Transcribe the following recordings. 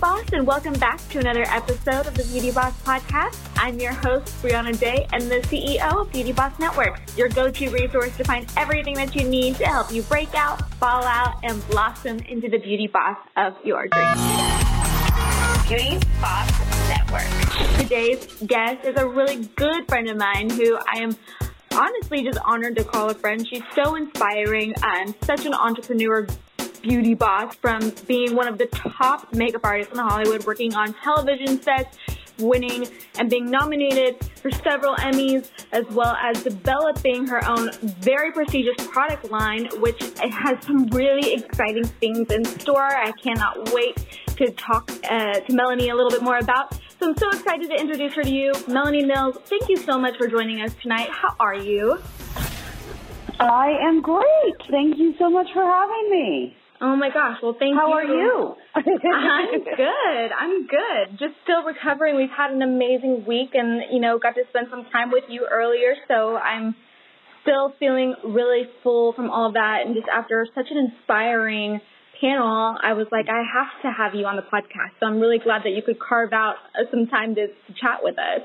Boss, and welcome back to another episode of the Beauty Boss Podcast. I'm your host, Briana Dai, and the CEO of Beauty Boss Network, your go to resource to find everything that you need to help you break out, fall out, and blossom into the beauty boss of your dreams. Beauty Boss Network. Today's guest is a really good friend of mine who I am honestly just honored to call a friend. She's so inspiring uh, and such an entrepreneur beauty boss from being one of the top makeup artists in Hollywood, working on television sets, winning and being nominated for several Emmys, as well as developing her own very prestigious product line, which has some really exciting things in store. I cannot wait to talk uh, to Melanie a little bit more about. So I'm so excited to introduce her to you. Melanie Mills, thank you so much for joining us tonight. How are you? I am great. Thank you so much for having me. Oh my gosh. Well, thank How you. How are you? I'm good. I'm good. Just still recovering. We've had an amazing week and, you know, got to spend some time with you earlier. So I'm still feeling really full from all of that. And just after such an inspiring panel, I was like, I have to have you on the podcast. So I'm really glad that you could carve out some time to, to chat with us.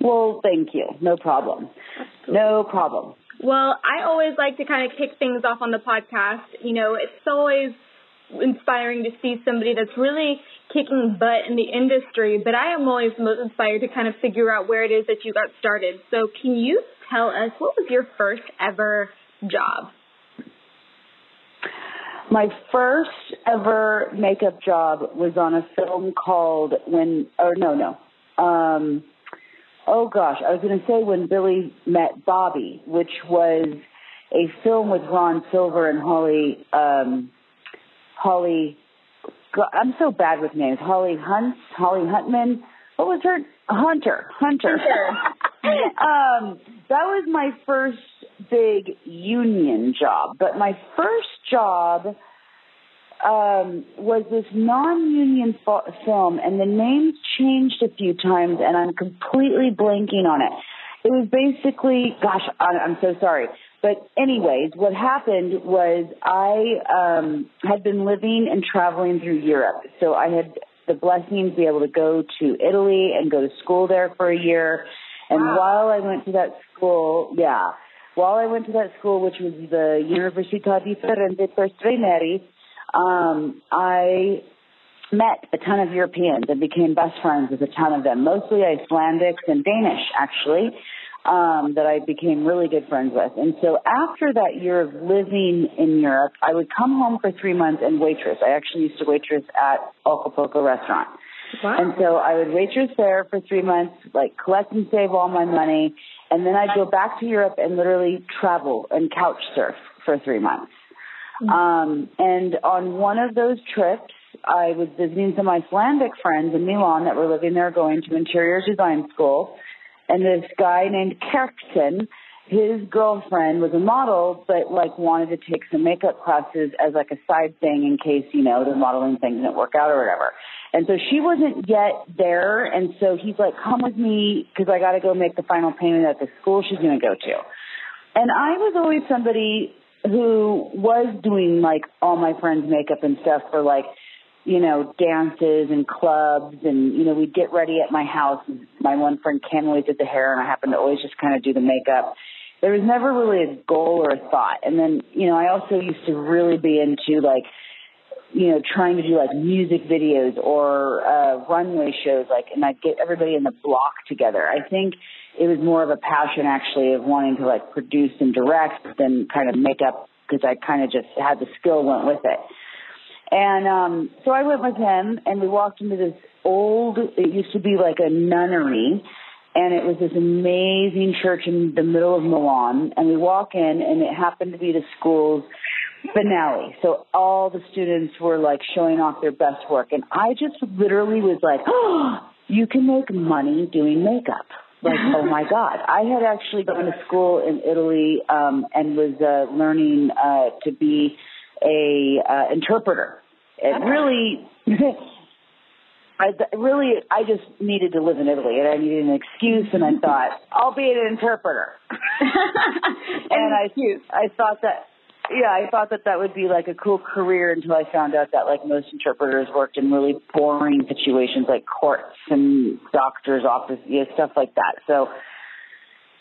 Well, thank you. No problem. No problem. Well, I always like to kind of kick things off on the podcast. You know, it's always inspiring to see somebody that's really kicking butt in the industry, but I am always most inspired to kind of figure out where it is that you got started. So, can you tell us what was your first ever job? My first ever makeup job was on a film called When, or no, no. Um, oh gosh, I was going to say When Billy Met Bobby, which was a film with Ron Silver and Holly, um, Holly, I'm so bad with names. Holly Hunt, Holly Huntman. What was her? Hunter. Hunter. um, that was my first big union job. But my first job um, was this non-union fo- film, and the names changed a few times, and I'm completely blanking on it. It was basically, gosh, I- I'm so sorry. But anyways, what happened was I um, had been living and traveling through Europe, so I had the blessing to be able to go to Italy and go to school there for a year. And while I went to that school, yeah, while I went to that school, which was the Università di Firenze per Stranieri, um, I met a ton of Europeans and became best friends with a ton of them, mostly Icelandics and Danish, actually, um, that I became really good friends with. And so after that year of living in Europe, I would come home for three months and waitress. I actually used to waitress at Acapulco restaurant. And so I would waitress there for three months, like collect and save all my money, and then I'd go back to Europe and literally travel and couch surf for three months. Um, and on one of those trips, I was visiting some Icelandic friends in Milan that were living there going to interior design school. And this guy named Kerkson, his girlfriend was a model, but like wanted to take some makeup classes as like a side thing in case, you know, the modeling thing didn't work out or whatever. And so she wasn't yet there. And so he's like, come with me because I got to go make the final payment at the school she's going to go to. And I was always somebody who was doing like all my friends' makeup and stuff for like, you know, dances and clubs and, you know, we'd get ready at my house. My one friend Ken always did the hair and I happened to always just kind of do the makeup. There was never really a goal or a thought. And then, you know, I also used to really be into like, you know, trying to do like music videos or uh runway shows, like and I'd get everybody in the block together. I think it was more of a passion actually of wanting to like produce and direct than kind of make up because I kind of just had the skill went with it. And um so I went with him and we walked into this old it used to be like a nunnery and it was this amazing church in the middle of Milan and we walk in and it happened to be the school's finale. So all the students were like showing off their best work and I just literally was like, "Oh, you can make money doing makeup." Like, oh my God. I had actually gone to school in Italy um, and was uh, learning uh, to be a uh, interpreter. It really, I really, I just needed to live in Italy, and I needed an excuse, and I thought I'll be an interpreter. and I, I thought that yeah, I thought that that would be like a cool career until I found out that like most interpreters worked in really boring situations like courts and doctors' offices, you know, stuff like that. So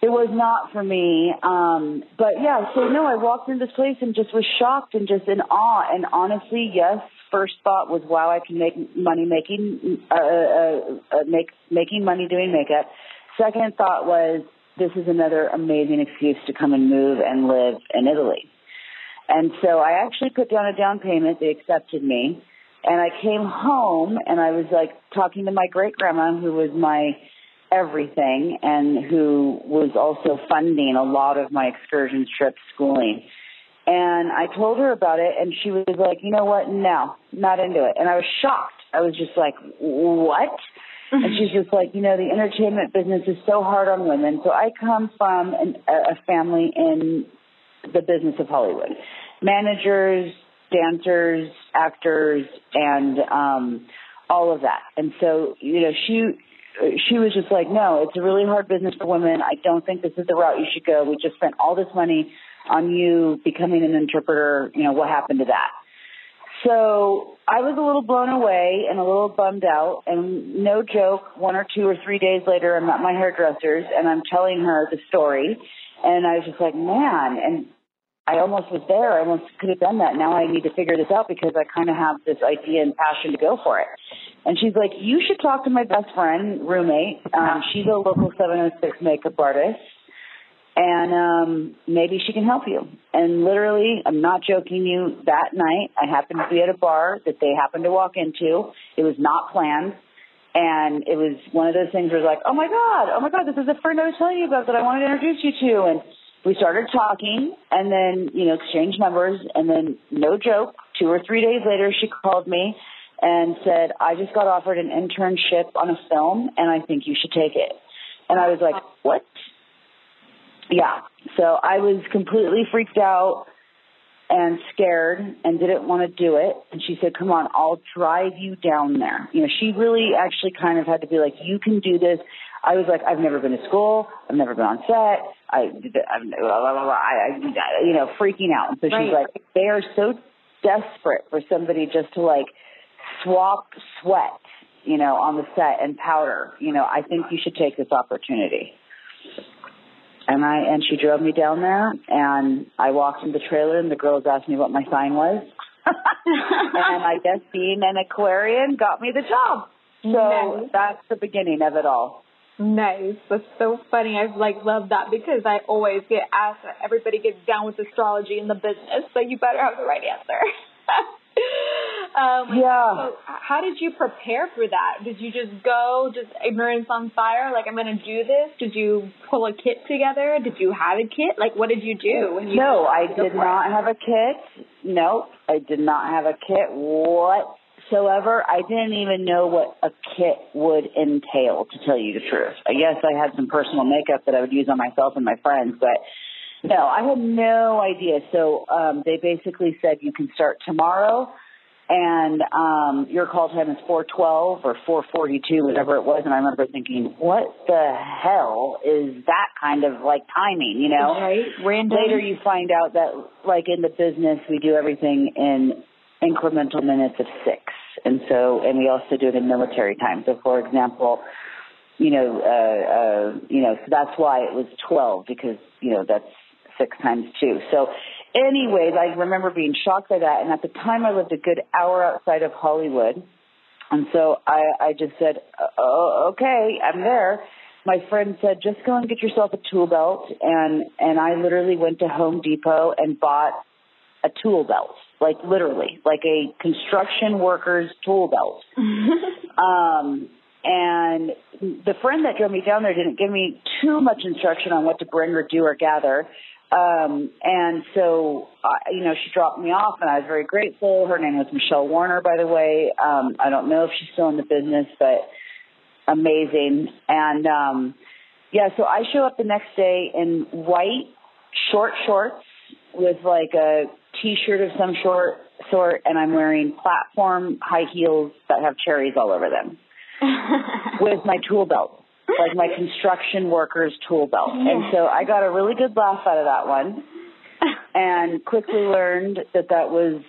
it was not for me. Um, but yeah, so no, I walked into this place and just was shocked and just in awe. And honestly, yes, first thought was, wow, I can make money making, uh, uh, uh, make, making money doing makeup. Second thought was, this is another amazing excuse to come and move and live in Italy. And so I actually put down a down payment. They accepted me. And I came home and I was like talking to my great grandma who was my everything and who was also funding a lot of my excursion trips schooling. And I told her about it and she was like, you know what? No, not into it. And I was shocked. I was just like, what? And she's just like, you know, the entertainment business is so hard on women. So I come from an, a family in the business of Hollywood. Managers, dancers, actors, and um, all of that. And so, you know, she she was just like, no, it's a really hard business for women. I don't think this is the route you should go. We just spent all this money on you becoming an interpreter. You know, what happened to that? So I was a little blown away and a little bummed out. And no joke, one or two or three days later, I'm at my hairdresser's and I'm telling her the story. And I was just like, man, and I almost was there. I almost could have done that. Now I need to figure this out because I kind of have this idea and passion to go for it. And she's like, you should talk to my best friend, roommate. Um, she's a local 706 makeup artist. And um, maybe she can help you. And literally, I'm not joking you, that night I happened to be at a bar that they happened to walk into. It was not planned. And it was one of those things where it's like, oh my God, oh my God, this is a friend I was telling you about that I wanted to introduce you to. And we started talking and then, you know, exchanged numbers. And then, no joke, two or three days later, she called me and said, I just got offered an internship on a film and I think you should take it. And I was like, what? Yeah. So I was completely freaked out and scared and didn't want to do it. And she said, come on, I'll drive you down there. You know, she really actually kind of had to be like, you can do this. I was like, I've never been to school. I've never been on set. I, I'm, blah, blah, blah, I, I, you know, freaking out. And so she's like, they are so desperate for somebody just to like swap sweat, you know, on the set and powder. You know, I think you should take this opportunity. And I and she drove me down there, and I walked in the trailer, and the girls asked me what my sign was, and I guess being an Aquarian got me the job. So Nice. that's the beginning of it all. Nice. That's so funny. I like love that because I always get asked. Everybody gets down with astrology in the business, so you better have the right answer. um, Yeah. So, how did you prepare for that? Did you just go, just ignorance on fire? Like I'm going to do this. Did you pull a kit together? Did you have a kit? Like what did you do when you? No, I did for it? not have a kit. Nope, I did not have a kit whatsoever. I didn't even know what a kit would entail, to tell you the truth. I guess I had some personal makeup that I would use on myself and my friends, but no, I had no idea. So um, they basically said you can start tomorrow. And um, your call time is 412 or 442, whatever it was. And I remember thinking, what the hell is that kind of like timing, you know? Right. Random. Later, you find out that, like in the business, we do everything in incremental minutes of six, and so, and we also do it in military time. So, for example, you know, uh, uh, you know, so that's why it was twelve because you know that's six times two. So, anyways, I remember being shocked by that, and at the time, I lived a good hour outside of Hollywood. And so I, I just said, oh, okay, I'm there. My friend said, just go and get yourself a tool belt. And, and I literally went to Home Depot and bought a tool belt, like literally, like a construction worker's tool belt. um, and the friend that drove me down there didn't give me too much instruction on what to bring or do or gather. Um, and so, uh, you know, she dropped me off and I was very grateful. Her name was Michelle Warner, by the way. Um, I don't know if she's still in the business, but amazing. And, um, Yeah, so I show up the next day in white short shorts with like a t-shirt of some short sort, and I'm wearing platform high heels that have cherries all over them, with my tool belt, like my construction worker's tool belt. And so I got a really good laugh out of that one, and quickly learned that that was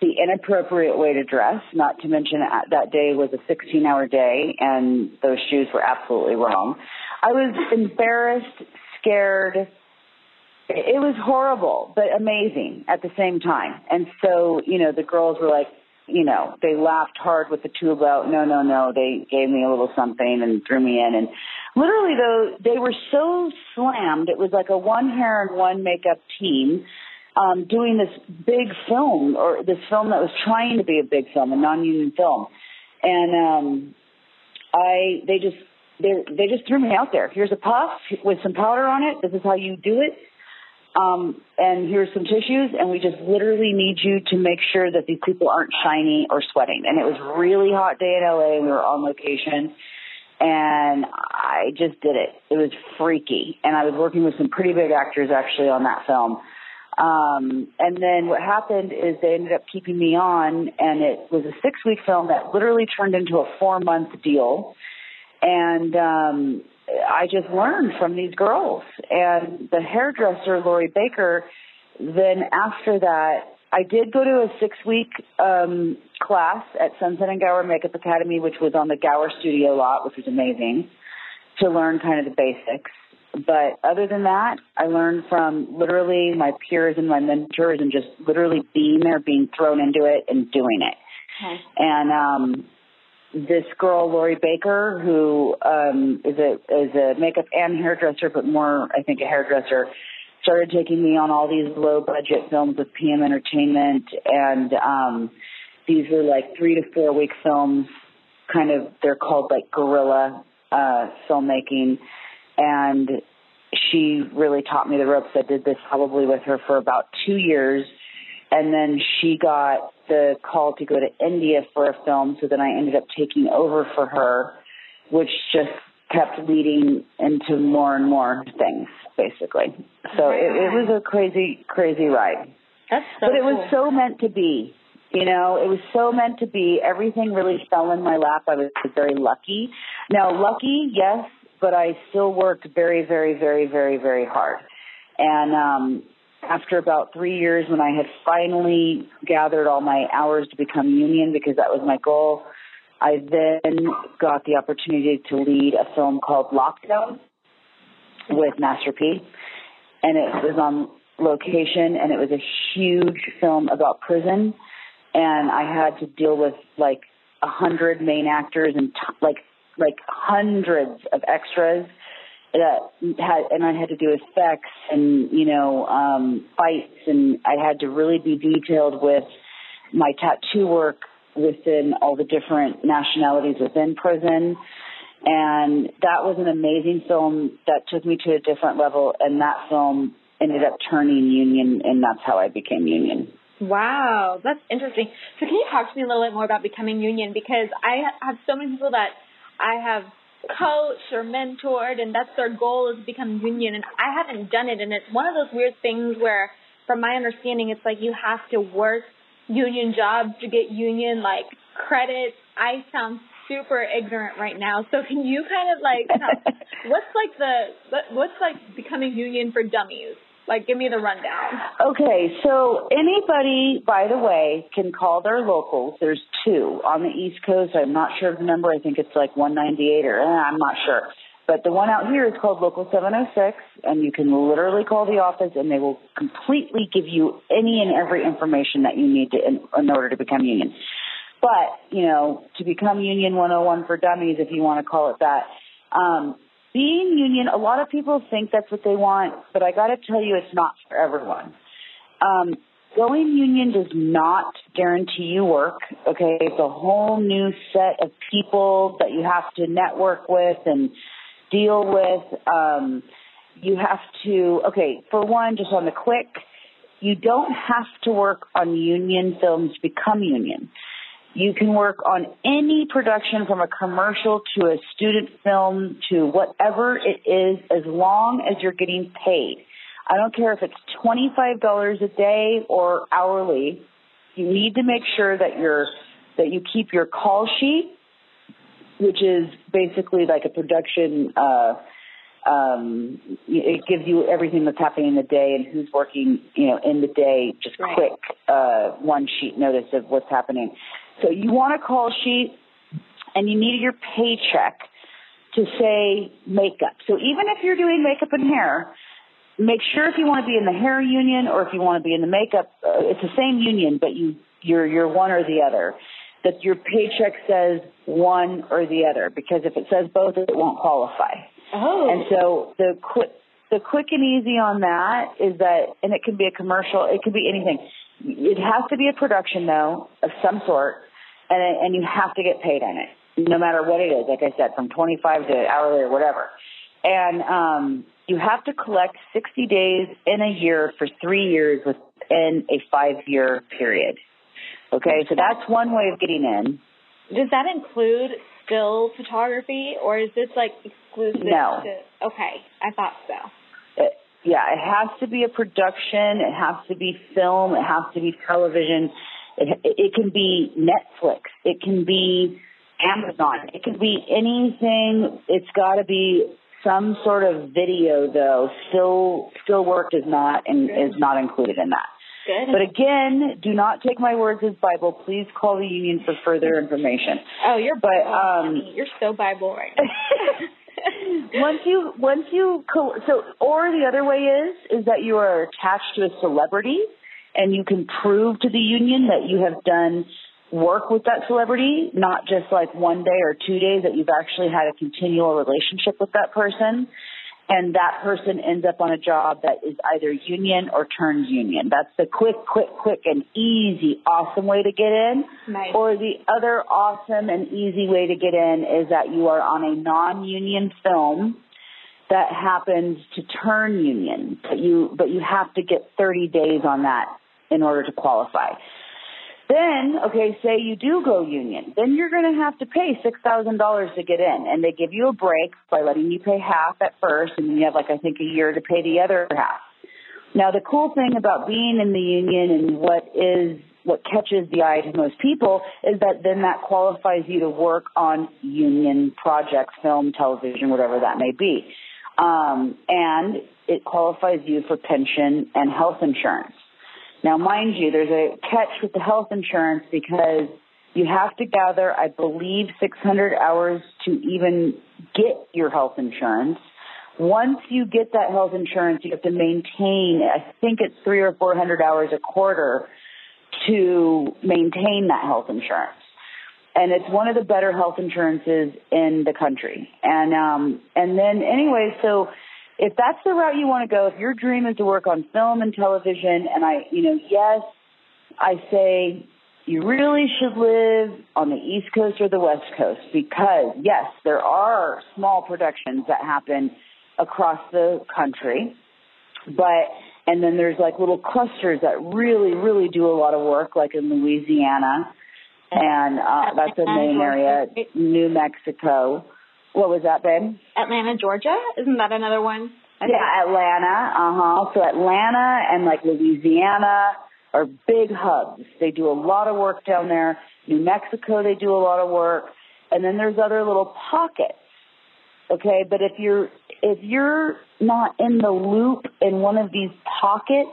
the inappropriate way to dress. Not to mention that that day was a 16-hour day, and those shoes were absolutely wrong. I was embarrassed, scared it was horrible, but amazing at the same time. And so, you know, the girls were like, you know, they laughed hard with the tube out. No, no, no. They gave me a little something and threw me in. And literally, though, they were so slammed. It was like a one hair and one makeup team um, doing this big film or this film that was trying to be a big film, a non-union film. And um, I, they just, they, they just threw me out there. Here's a puff with some powder on it. This is how you do it um, and here's some tissues, and we just literally need you to make sure that these people aren't shiny or sweating. And it was really hot day in LA. And we were on location, and I just did it. It was freaky, and I was working with some pretty big actors actually on that film. Um, and then what happened is they ended up keeping me on, and it was a six week film that literally turned into a four month deal. And um, I just learned from these girls. And the hairdresser, Lori Baker, then after that, I did go to a six week um, class at Sunset and Gower Makeup Academy, which was on the Gower studio lot, which was amazing to learn kind of the basics. But other than that, I learned from literally my peers and my mentors and just literally being there, being thrown into it and doing it. Okay. And um, this girl Lori Baker, who um, is a is a makeup and hairdresser, but more I think a hairdresser, started taking me on all these low budget films with PM Entertainment, and um, these were like three to four week films. Kind of, they're called like guerrilla uh, filmmaking, and she really taught me the ropes. I did this probably with her for about two years, and then she got the call to go to India for a film, so then I ended up taking over for her, which just kept leading into more and more things, basically. So it, it was a crazy, crazy ride. That's so But it cool. was so meant to be. You know, it was so meant to be. Everything really fell in my lap. I was very lucky. Now, lucky, yes, but I still worked very, very, very, very, very hard. And um, after about three years when I had finally gathered all my hours to become union because that was my goal, I then got the opportunity to lead a film called Lockdown with Master P. And it was on location and it was a huge film about prison. And I had to deal with like a hundred main actors and t- like, like hundreds of extras that had and I had to do effects and you know um fights and I had to really be detailed with my tattoo work within all the different nationalities within prison and that was an amazing film that took me to a different level and that film ended up turning union and that's how I became union. Wow, that's interesting. So can you talk to me a little bit more about becoming union because I have so many people that I have coached or mentored and that's their goal is to become union and I haven't done it and it's one of those weird things where from my understanding it's like you have to work union jobs to get union like credits. I sound super ignorant right now. So can you kind of like what's like the what's like becoming union for dummies? Like, give me the rundown. Okay, so anybody, by the way, can call their locals. There's two on the East Coast. I'm not sure of the number. I think it's like 198 or eh, I'm not sure. But the one out here is called Local 706, and you can literally call the office, and they will completely give you any and every information that you need to in, in order to become union. But you know, to become Union 101 for Dummies, if you want to call it that, um, being union, a lot of people think that's what they want, but I got to tell you, it's not for everyone. Um, going union does not guarantee you work. Okay, it's a whole new set of people that you have to network with and deal with. Um, you have to. Okay, for one, just on the quick, you don't have to work on union films to become union You can work on any production from a commercial to a student film to whatever it is as long as you're getting paid. I don't care if it's $25 a day or hourly. You need to make sure that you're that you keep your call sheet, which is basically like a production uh um, it gives you everything that's happening in the day and who's working, you know, in the day, just Right. quick, uh, one sheet notice of what's happening. So you want a call sheet and you need your paycheck to say makeup. So even if you're doing makeup and hair, make sure if you want to be in the hair union or if you want to be in the makeup, uh, it's the same union, but you, you're, you're one or the other. That your paycheck says one or the other because if it says both, it won't qualify. Oh. And so the quick, the quick and easy on that is that, and it can be a commercial, it could be anything. It has to be a production though of some sort, and and you have to get paid on it, no matter what it is. Like I said, from twenty five to hourly or whatever. And um, you have to collect sixty days in a year for three years within a five year period. Okay, so that's one way of getting in. Does that include still photography, or is this like exclusive? No. To, okay, I thought so. it, yeah, it has to be a production. It has to be film. It has to be television. It, it can be Netflix. It can be Amazon. It can be anything. It's got to be some sort of video, though. Still, still work is not and is not included in that. Good. But again, do not take my words as Bible. Please call the union for further information. oh, you're but, um, you're so Bible right now. once you once you co- so or the other way is is that you are attached to a celebrity and you can prove to the union that you have done work with that celebrity not just like one day or two days that you've actually had a continual relationship with that person. And that person ends up on a job that is either union or turns union. That's the quick quick quick and easy awesome way to get in. Nice. or the other awesome and easy way to get in is that you are on a non-union film that happens to turn union, but you but you have to get 30 days on that in order to qualify. Then, okay, say you do go union, then you're going to have to pay $6,000 to get in, and they give you a break by letting you pay half at first, and you have like I think a year to pay the other half. Now, the cool thing about being in the union and what is what catches the eye to most people is that then that qualifies you to work on union projects, film, television, whatever that may be. Um, and it qualifies you for pension and health insurance. Now, mind you, there's a catch with the health insurance because you have to gather, I believe, 600 hours to even get your health insurance. Once you get that health insurance, you have to maintain, I think it's three or 400 hours a quarter to maintain that health insurance. And it's one of the better health insurances in the country. And, um, and then anyway, so if that's the route you want to go, if your dream is to work on film and television, and I, you know, yes, I say you really should live on the East Coast or the West Coast because, yes, there are small productions that happen across the country, but, and then there's like little clusters that really, really do a lot of work, like in Louisiana, and uh, that's a main area, New Mexico. What was that, babe? Atlanta, Georgia, isn't that another one? Think- Yeah, Atlanta. Uh huh. So Atlanta and like Louisiana are big hubs. They do a lot of work down there. New Mexico, they do a lot of work, and then there's other little pockets. Okay, but if you're if you're not in the loop in one of these pockets,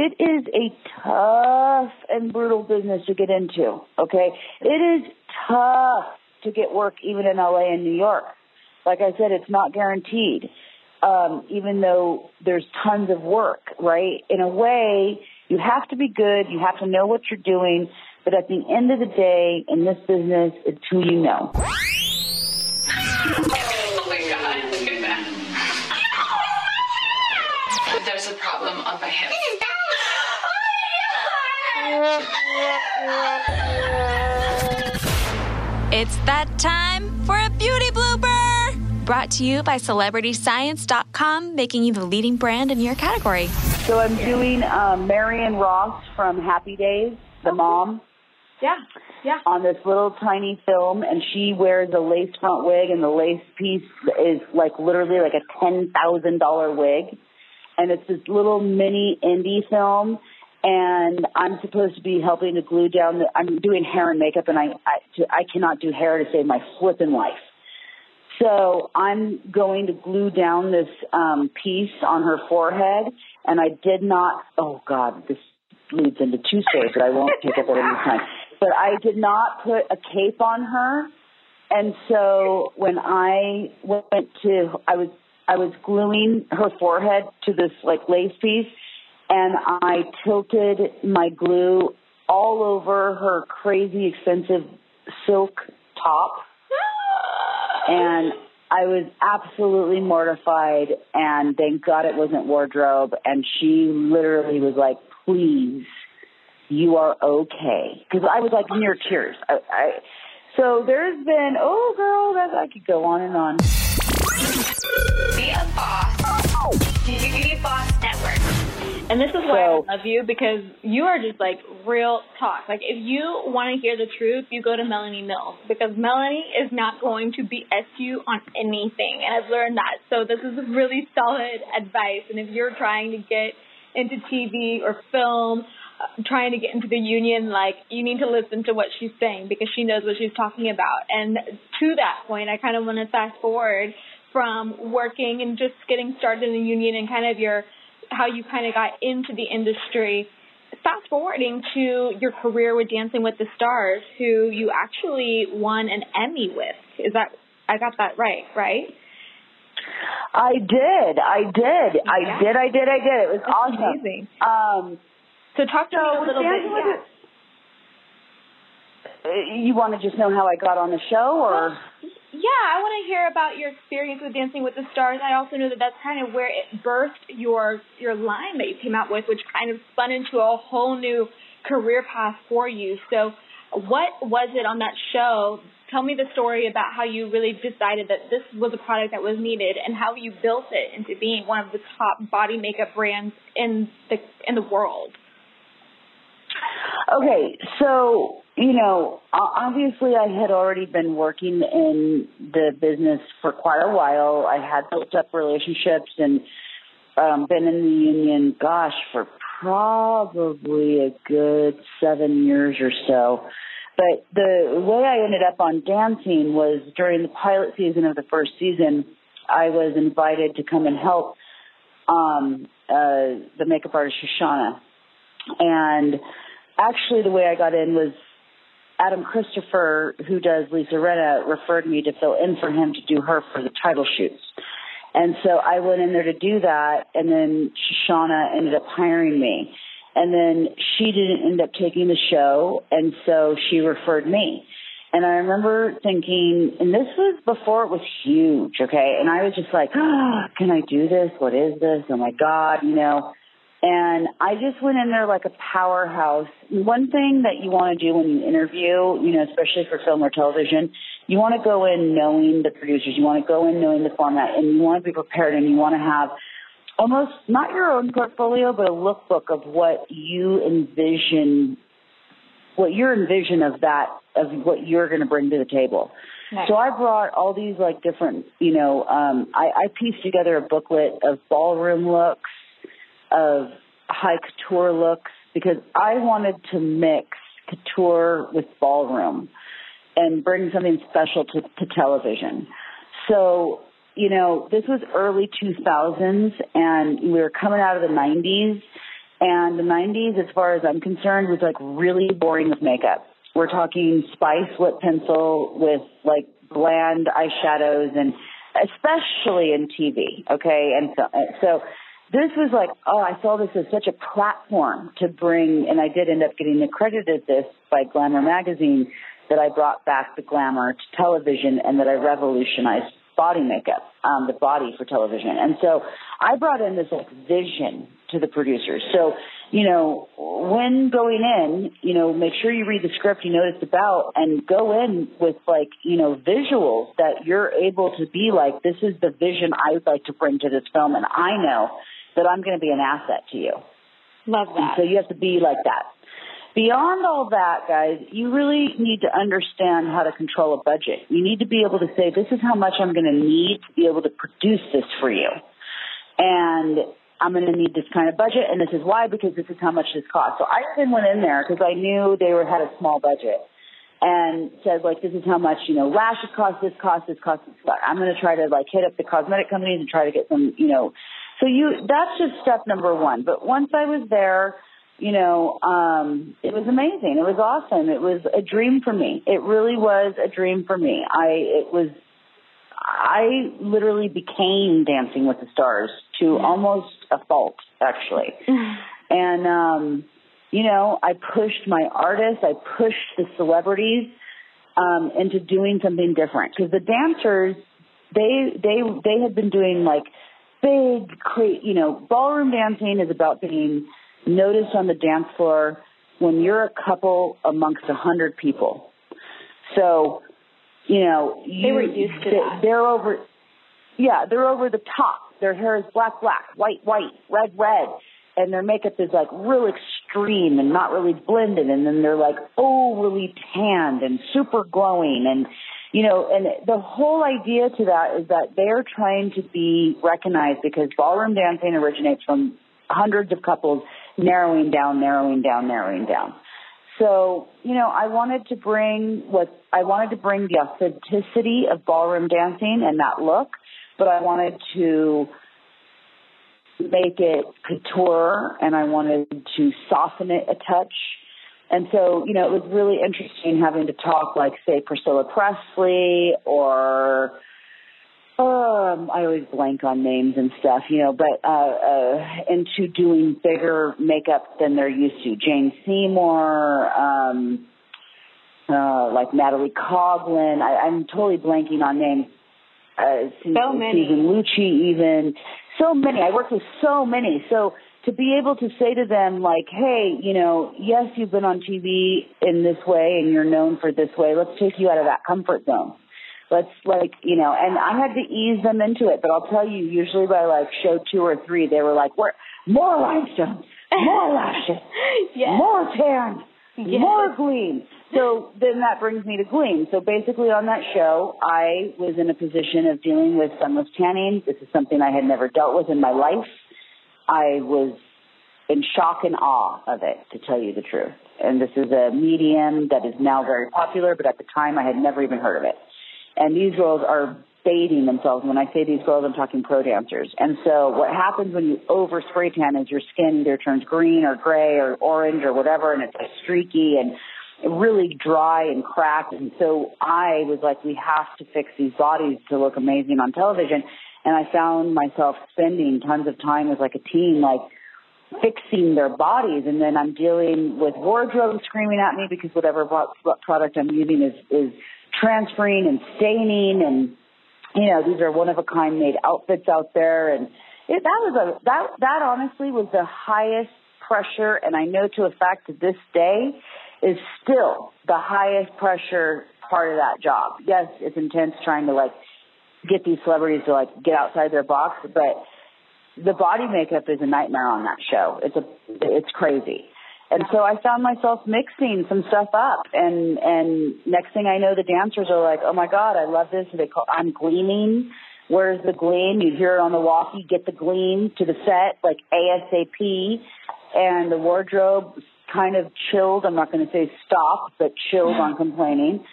it is a tough and brutal business to get into. Okay, it is tough to get work even in LA and New York. Like I said, it's not guaranteed. Um, even though there's tons of work, right? In a way, you have to be good. You have to know what you're doing. But at the end of the day, in this business, it's who you know. It's that time for a beauty blooper. Brought to you by CelebrityScience.com, making you the leading brand in your category. So I'm doing um, Marion Ross from Happy Days, the mom. Yeah, yeah. On this little tiny film, and she wears a lace front wig, and the lace piece is like literally like a ten thousand dollar wig, and it's this little mini indie film. And I'm supposed to be helping to glue down the. I'm doing hair and makeup, and I I, I cannot do hair to save my flipping life. So I'm going to glue down this um, piece on her forehead, and I did not. Oh God, this leads into two stories that I won't take up at any time. But I did not put a cape on her, and so when I went to, I was I was gluing her forehead to this like lace piece, and I tilted my glue all over her crazy expensive silk top, and I was absolutely mortified. And thank God it wasn't wardrobe. And she literally was like, "Please." you are okay. Because I was like near tears. I, I, so there's been, oh girl, that I could go on and on. Be a boss. Beauty Boss Network. And this is why So- I love you because you are just like real talk. Like if you want to hear the truth, you go to Melanie Mills because Melanie is not going to BS you on anything. And I've learned that. So this is really solid advice. And if you're trying to get into TV or film, uh, trying to get into the union, like you need to listen to what she's saying because she knows what she's talking about. And to that point, I kind of want to fast forward from working and just getting started in the union and kind of your how you kind of got into the industry. Fast forwarding to your career with Dancing with the Stars, who you actually won an Emmy with. Is that I got that right, right? I did, I did, I did, I did, I did. It was That's awesome. amazing. Um, So talk to So me a little bit. Yeah. uh, you want to just know how I got on the show, or? Yeah, I want to hear about your experience with Dancing with the Stars. I also know that that's kind of where it birthed your your line that you came out with, which kind of spun into a whole new career path for you. So, what was it on that show? Tell me the story about how you really decided that this was a product that was needed, and how you built it into being one of the top body makeup brands in the in the world. Okay, so you know, obviously, I had already been working in the business for quite a while. I had built up relationships and um, been in the union, gosh, for probably a good seven years or so. But the way I ended up on dancing was during the pilot season of the first season. I was invited to come and help um, uh, the makeup artist Shoshana, and actually the way I got in was Adam Christopher, who does Lisa Rinna, referred me to fill in for him to do her for the title shoots. And so I went in there to do that, and then Shoshana ended up hiring me. And then she didn't end up taking the show, and so she referred me. And I remember thinking, and this was before it was huge, okay? And I was just like, oh, can I do this? What is this? Oh my God, you know? And I just went in there like a powerhouse. One thing that you want to do when you interview, you know, especially for film or television, you want to go in knowing the producers. You want to go in knowing the format and you want to be prepared and you want to have almost not your own portfolio, but a lookbook of what you envision, what your envision of that, of what you're going to bring to the table. Nice. So I brought all these like different, you know, um, I, I pieced together a booklet of ballroom looks, of high couture looks, because I wanted to mix couture with ballroom and bring something special to, to television. So, you know, this was early 2000s and we were coming out of the 90s and the 90s, as far as I'm concerned, was like really boring with makeup. We're talking spice lip pencil with like bland eyeshadows and especially in TV, okay? And so, so this was like, oh, I saw this as such a platform to bring, and I did end up getting accredited this by Glamour magazine that I brought back the glamour to television and that I revolutionized body makeup, um, the body for television. And so I brought in this like vision to the producers. So, you know, when going in, you know, make sure you read the script you know what it's about and go in with like, you know, visuals that you're able to be like, this is the vision I would like to bring to this film and I know that I'm going to be an asset to you. Love And that. so you have to be like that. Beyond all that, guys, you really need to understand how to control a budget. You need to be able to say, this is how much I'm going to need to be able to produce this for you. And I'm going to need this kind of budget, and this is why, because this is how much this costs. So I even went in there because I knew they were had a small budget and said like, this is how much, you know, lashes cost, this cost, this cost, this cost. I'm going to try to like hit up the cosmetic companies and try to get some, you know, so you, that's just step number one. But once I was there, you know, um, it was amazing. It was awesome. It was a dream for me. It really was a dream for me. I, it was, I literally became Dancing with the Stars to almost a fault, actually. and, um, you know, I pushed my artists, I pushed the celebrities, um, into doing something different. Cause the dancers, they, they, they had been doing like big, cra- you know, ballroom dancing is about being noticed on the dance floor when you're a couple amongst a hundred people. So, you know, you, They were used to they- that. They're over, yeah, they're over the top. Their hair is black, black, white, white, red, red, and their makeup is like real extreme and not really blended. And then they're like overly tanned and super glowing and you know, and the whole idea to that is that they're trying to be recognized because ballroom dancing originates from hundreds of couples narrowing down, narrowing down, narrowing down. So, you know, I wanted to bring what I wanted to bring the authenticity of ballroom dancing and that look, but I wanted to make it couture and I wanted to soften it a touch. And so, you know, it was really interesting having to talk like, say, Priscilla Presley or, um, I always blank on names and stuff, you know, but, uh, uh, into doing bigger makeup than they're used to. Jane Seymour, um, uh, like Natalie Coughlin. I, I'm totally blanking on names. Uh, So many. Susan Lucci even. So many. I worked with so many. So to be able to say to them like, hey, you know, yes, you've been on TV in this way and you're known for this way. Let's take you out of that comfort zone. Let's like, you know, and I had to ease them into it, but I'll tell you, usually by like show two or three, they were like, we're more rhinestones, more lashes, Yes. more tan, Yes. more gleam. So then that brings me to gleam. So basically on that show, I was in a position of dealing with sunless tanning. This is something I had never dealt with in my life. I was in shock and awe of it, to tell you the truth. And this is a medium that is now very popular, but at the time I had never even heard of it. And these girls are bathing themselves. When I say these girls, I'm talking pro dancers. And so what happens when you over spray tan is your skin either turns green or gray or orange or whatever, and it's like streaky and really dry and cracked. And so I was like, we have to fix these bodies to look amazing on television. And I found myself spending tons of time as like a team, like fixing their bodies. And then I'm dealing with wardrobe screaming at me because whatever product I'm using is, is transferring and staining and you know, these are one of a kind made outfits out there and it, that was a that that honestly was the highest pressure and I know to a fact to this day is still the highest pressure part of that job. Yes, it's intense trying to like get these celebrities to like get outside their box, but the body makeup is a nightmare on that show. It's a it's crazy. And so I found myself mixing some stuff up and and next thing I know the dancers are like, "Oh my god, I love this." They call I'm gleaming. Where's the gleam? You hear it on the walkie, get the gleam to the set like ASAP. And the wardrobe kind of chilled. I'm not going to say stop, but chilled on complaining.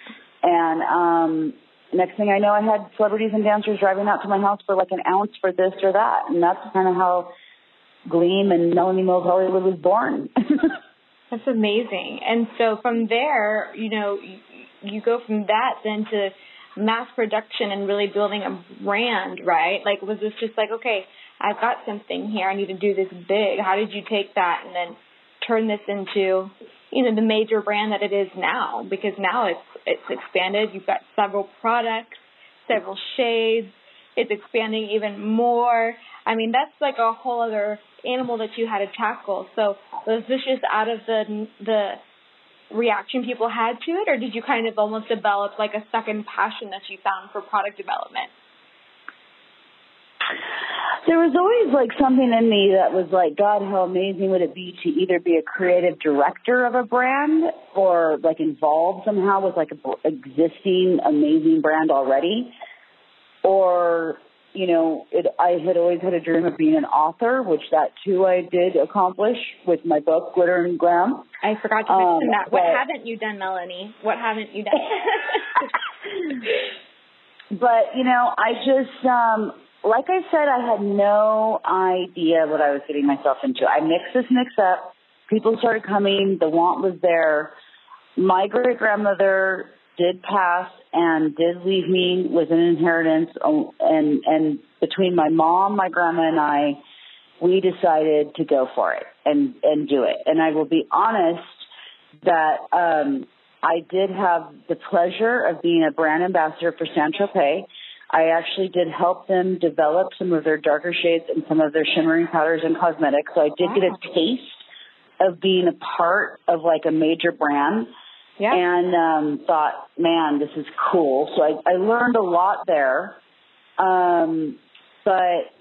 And um next thing I know I had celebrities and dancers driving out to my house for like an ounce for this or that. And that's kind of how Gleam and Melanie Mills Hollywood was born. That's amazing. And so from there, you know, you, go from that then to mass production and really building a brand, right? Like, was this just like, okay, I've got something here, I need to do this big. How did you take that and then turn this into, you know, the major brand that it is now? Because now it's it's expanded. You've got several products, several shades. It's expanding even more. I mean, that's like a whole other animal that you had to tackle. So was this just out of the the reaction people had to it, or did you kind of almost develop like a second passion that you found for product development? There was always like something in me that was like, God, how amazing would it be to either be a creative director of a brand or like involved somehow with like a b- existing amazing brand already, or you know, it, I had always had a dream of being an author, which that too I did accomplish with my book Glitter and Glam. I forgot to mention Um, that. What but- haven't you done, Melanie? What haven't you done? but you know, I just um like I said, I had no idea what I was getting myself into. I mixed this mix up. People started coming. The want was there. My great grandmother did pass and did leave me with an inheritance. oh, And and between my mom, my grandma, and I, we decided to go for it and and do it. And I will be honest that um, I did have the pleasure of being a brand ambassador for St. Tropez. I actually did help them develop some of their darker shades and some of their shimmering powders and cosmetics. So I did get a taste of being a part of like a major brand yeah. and um, thought, man, this is cool. So I, I learned a lot there. Um, but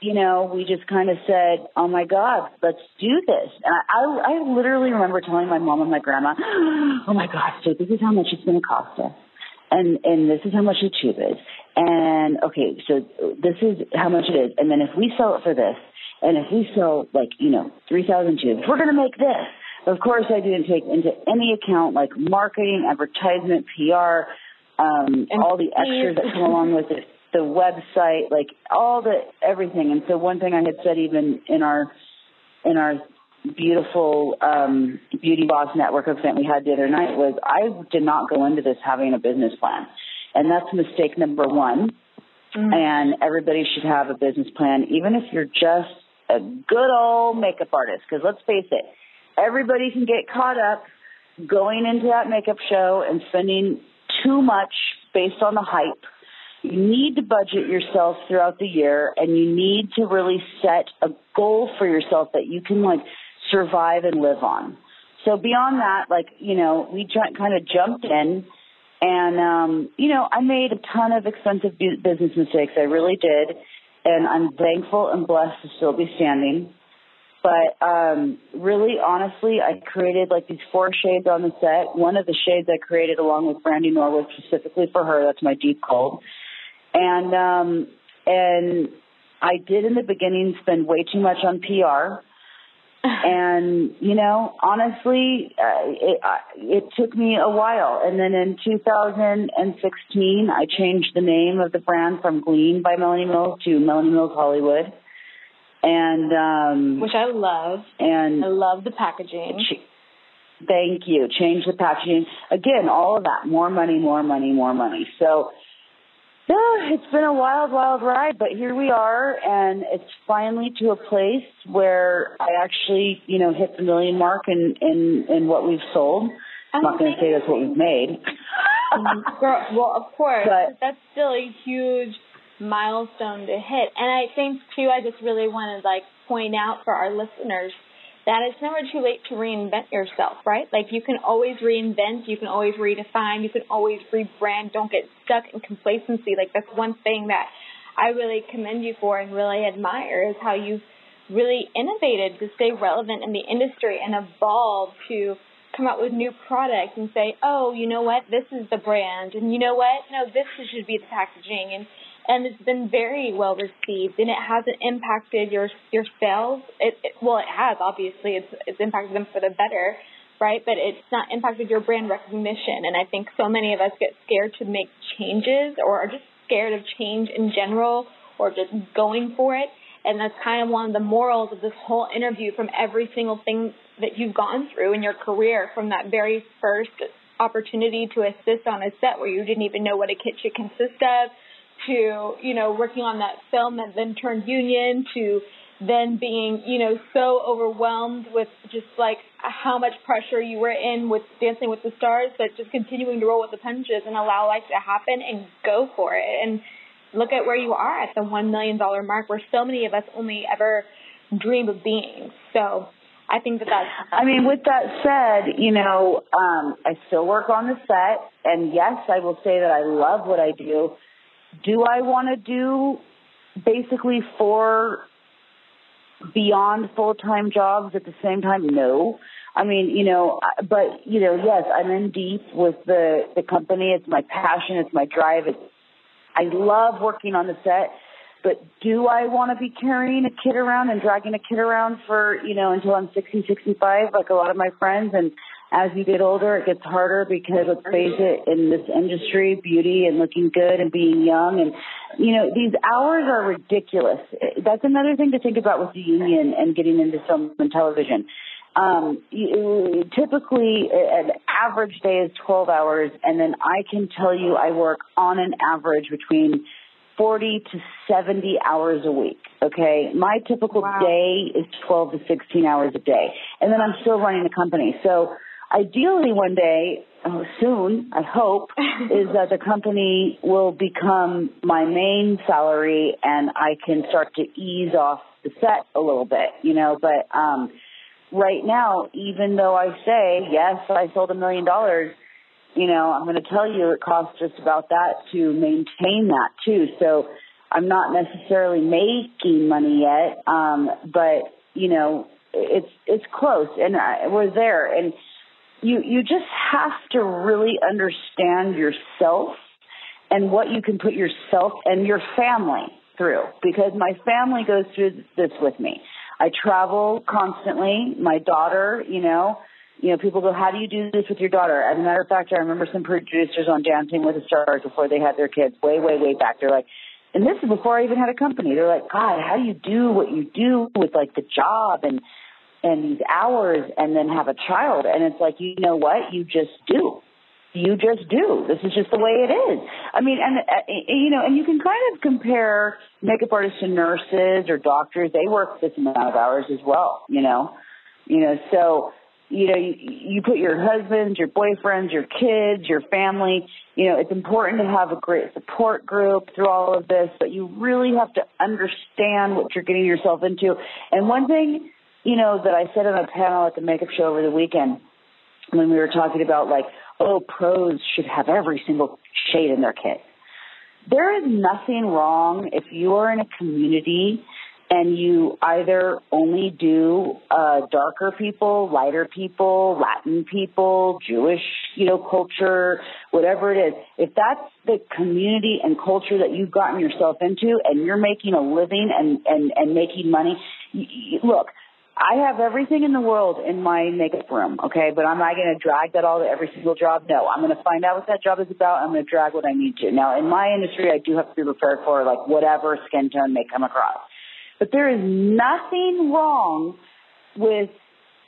you know, we just kind of said, "Oh my God, let's do this." And I, I, I literally remember telling my mom and my grandma, "Oh my God, so this is how much it's going to cost us, and and this is how much the tube is, and okay, so this is how much it is, and then if we sell it for this, and if we sell like you know three thousand tubes, we're going to make this." Of course, I didn't take into any account like marketing, advertisement, PR, um, all the extras that come along with it, the website, like all the everything. And so one thing I had said even in our in our beautiful um, beauty boss network event we had the other night was I did not go into this having a business plan, and that's mistake number one. And everybody should have a business plan, even if you're just a good old makeup artist. Because let's face it, everybody can get caught up going into that makeup show and spending too much based on the hype. You need to budget yourself throughout the year and you need to really set a goal for yourself that you can like survive and live on. So beyond that, like, you know, we kind of jumped in and, um, you know, I made a ton of expensive bu- business mistakes. I really did. And I'm thankful and blessed to still be standing. But um, really, honestly, I created like these four shades on the set. One of the shades I created along with Brandy Norwood specifically for her. That's my deep cold. And um, and I did in the beginning spend way too much on PR. and you know, honestly, uh, it uh, it took me a while. And then in 2016, I changed the name of the brand from Gleam by Melanie Mills to Melanie Mills Hollywood. And um, Which I love. and I love the packaging. Ch- Thank you. Change the packaging. Again, all of that. More money, more money, more money. So, yeah, it's been a wild, wild ride, but here we are, and it's finally to a place where I actually, you know, hit the million mark in in, in what we've sold. I'm not going to say that's what we've made. Girl, well, of course, But- that's still a huge milestone to hit. And I think too, I just really want to like point out for our listeners that it's never too late to reinvent yourself, right? Like you can always reinvent, you can always redefine, you can always rebrand. Don't get stuck in complacency. Like that's one thing that I really commend you for and really admire is how you've really innovated to stay relevant in the industry and evolve to come out with new products and say, oh, you know what, this is the brand, and you know what, no, this should be the packaging, and and it's been very well received, and it hasn't impacted your your sales. It, it well, it has obviously. It's it's impacted them for the better, right? But it's not impacted your brand recognition, and I think so many of us get scared to make changes, or are just scared of change in general, or just going for it. And that's kind of one of the morals of this whole interview from every single thing that you've gone through in your career from that very first opportunity to assist on a set where you didn't even know what a kit should consist of to, you know, working on that film that then turned union to then being, you know, so overwhelmed with just like how much pressure you were in with Dancing with the Stars, but just continuing to roll with the punches and allow life to happen and go for it. And look at where you are at the $1 million mark where so many of us only ever dream of being. So I think that that's. I mean, with that said, you know, um, I still work on the set, and yes, I will say that I love what I do. Do I want to do basically four beyond full time jobs at the same time? No. I mean, you know, but you know, yes, I'm in deep with the the company. It's my passion. It's my drive. It's I love working on the set. But do I want to be carrying a kid around and dragging a kid around for, you know, until I'm 60, 65, like a lot of my friends? And as you get older, it gets harder because let's face it, in this industry, beauty and looking good and being young and, you know, these hours are ridiculous. That's another thing to think about with the union and getting into film and television. Um, you, typically, an average day is 12 hours, and then I can tell you I work on an average between 40 to 70 hours a week. Okay. My typical wow. day is 12 to 16 hours a day. And then I'm still running the company. So ideally one day, oh, soon, I hope, is that the company will become my main salary and I can start to ease off the set a little bit, you know, but, um, right now, even though I say, yes, I sold a million dollars, you know, I'm going to tell you it costs just about that to maintain that too. So I'm not necessarily making money yet, um, but you know, it's it's close, and I, we're there. And you you just have to really understand yourself and what you can put yourself and your family through, because my family goes through this with me. I travel constantly. My daughter, you know, you know, people go, how do you do this with your daughter? As a matter of fact, I remember some producers on Dancing with the Stars before they had their kids, way, way, way back. They're like, and this is before I even had a company. They're like, God, how do you do what you do with like the job and and these hours, and then have a child? And it's like, you know what? You just do. You just do. This is just the way it is. I mean, and uh, you know, and you can kind of compare makeup artists to nurses or doctors. They work this amount of hours as well. You know, you know, so you know, you, you put your husbands, your boyfriends, your kids, your family, you know, it's important to have a great support group through all of this, but you really have to understand what you're getting yourself into. And one thing, you know, that I said on a panel at the makeup show over the weekend when we were talking about like, oh, pros should have every single shade in their kit. There is nothing wrong if you are in a community and you either only do uh, darker people, lighter people, Latin people, Jewish, you know, culture, whatever it is. If that's the community and culture that you've gotten yourself into, and you're making a living and and and making money, look. I have everything in the world in my makeup room, okay, but I'm not going to drag that all to every single job. No, I'm going to find out what that job is about. I'm going to drag what I need to. Now, in my industry, I do have to be prepared for like whatever skin tone may come across. But there is nothing wrong with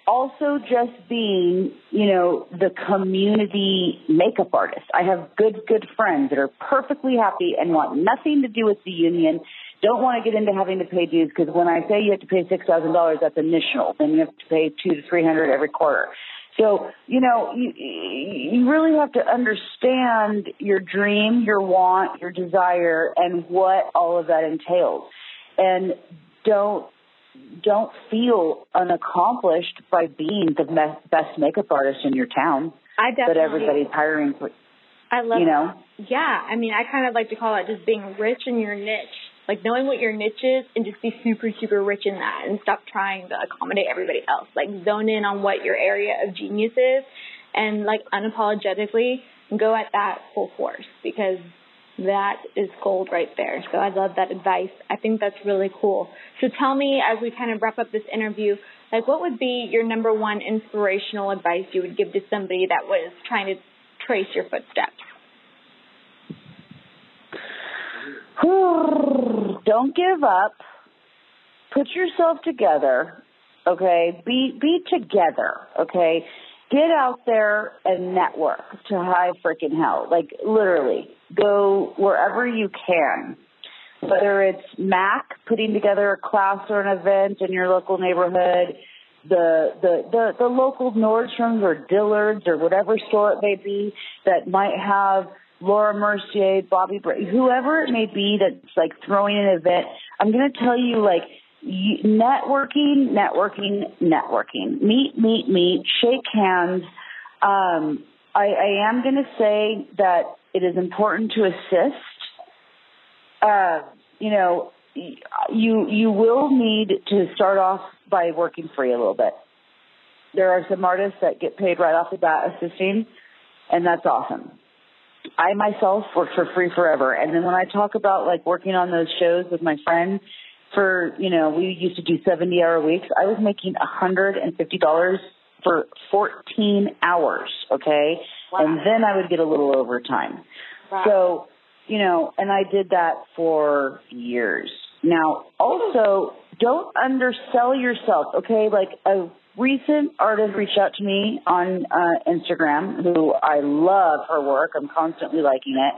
also just being, you know, the community makeup artist. I have good, good friends that are perfectly happy and want nothing to do with the union. Don't want to get into having to pay dues because when I say you have to pay six thousand dollars, that's initial. Then you have to pay two to three hundred every quarter. So, you know, you, you really have to understand your dream, your want, your desire, and what all of that entails and don't don't feel unaccomplished by being the best makeup artist in your town. I definitely. That everybody's hiring for. I love. You know. That. Yeah, I mean, I kind of like to call it just being rich in your niche, like knowing what your niche is, and just be super, super rich in that, and stop trying to accommodate everybody else. Like zone in on what your area of genius is, and like unapologetically go at that full force because that is gold right there. So I love that advice. I think that's really cool. So tell me, as we kind of wrap up this interview, like what would be your number one inspirational advice you would give to somebody that was trying to trace your footsteps? Don't give up. Put yourself together. Okay, be be together. Okay, get out there and network to high freaking hell. Like literally, go wherever you can. Whether it's Mac putting together a class or an event in your local neighborhood, the the the, the local Nordstroms or Dillards or whatever store it may be that might have Laura Mercier, Bobbi Bra- whoever it may be that's like throwing an event. I'm going to tell you like networking, networking, networking. Meet, meet, meet. Shake hands. Um, I, I am going to say that it is important to assist. Uh, you know, you you will need to start off by working free a little bit. There are some artists that get paid right off the bat assisting, and that's awesome. I myself work for free forever, and then when I talk about like working on those shows with my friends for you know we used to do seventy hour weeks, I was making a hundred and fifty dollars for fourteen hours. Okay, Wow. and then I would get a little overtime. Wow. So, you know, and I did that for years. Now, also, don't undersell yourself, okay? Like a recent artist reached out to me on uh, Instagram who I love her work. I'm constantly liking it.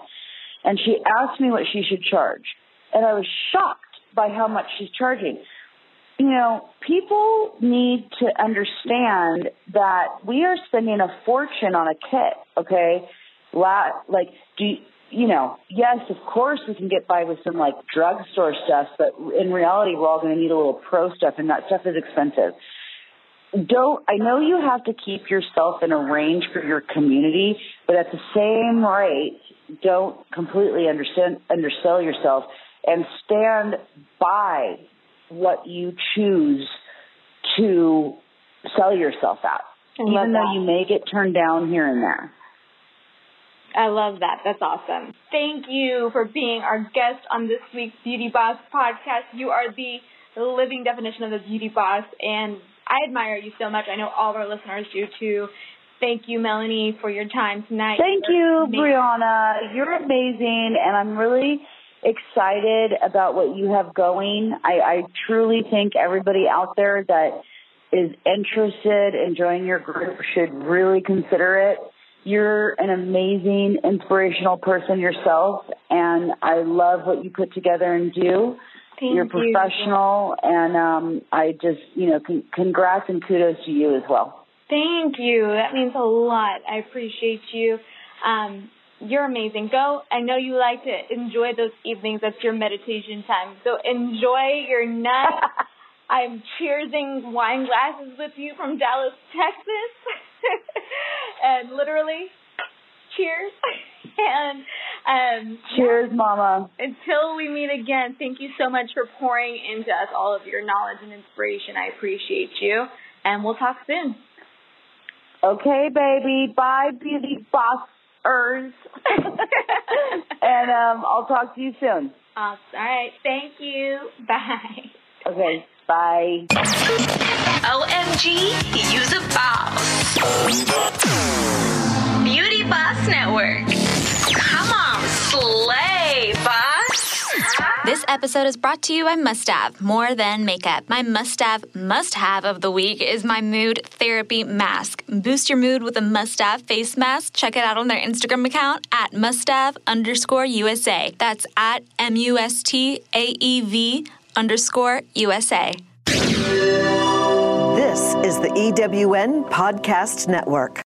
And she asked me what she should charge. And I was shocked by how much she's charging. You know, people need to understand that we are spending a fortune on a kit, okay? La- like, do you, you know, yes, of course we can get by with some like drugstore stuff, but in reality we're all going to need a little pro stuff and that stuff is expensive. Don't, I know you have to keep yourself in a range for your community, but at the same rate, don't completely understand, undersell yourself and stand by what you choose to sell yourself at. I Even though that. you may get turned down here and there. I love that. That's awesome. Thank you for being our guest on this week's Beauty Boss podcast. You are the living definition of the beauty boss, and I admire you so much. I know all of our listeners do too. Thank you, Melanie, for your time tonight. Thank You're you, amazing. Briana. You're amazing, and I'm really excited about what you have going. I, I truly think everybody out there that is interested in joining your group should really consider it. You're an amazing, inspirational person yourself, and I love what you put together and do. Thank You're you. professional, and um, I just, you know, con- congrats and kudos to you as well. Thank you. That means a lot. I appreciate you. Um, you're amazing. Go. I know you like to enjoy those evenings. That's your meditation time. So enjoy your night. I'm cheersing wine glasses with you from Dallas, Texas. and literally, cheers. and um, Cheers, Mama. until we meet again, thank you so much for pouring into us all of your knowledge and inspiration. I appreciate you. And we'll talk soon. Okay, baby. Bye, beauty bossers. and um, I'll talk to you soon. Awesome. All right. Thank you. Bye. Okay, bye. OMG, use a boss. Beauty Boss Network. Come on, slay, boss. This episode is brought to you by Must Have, more than makeup. My must have, must have of the week is my mood therapy mask. Boost your mood with a must have face mask. Check it out on their Instagram account at must have underscore USA. That's at M U S T A E V underscore USA. This is the EWN Podcast Network.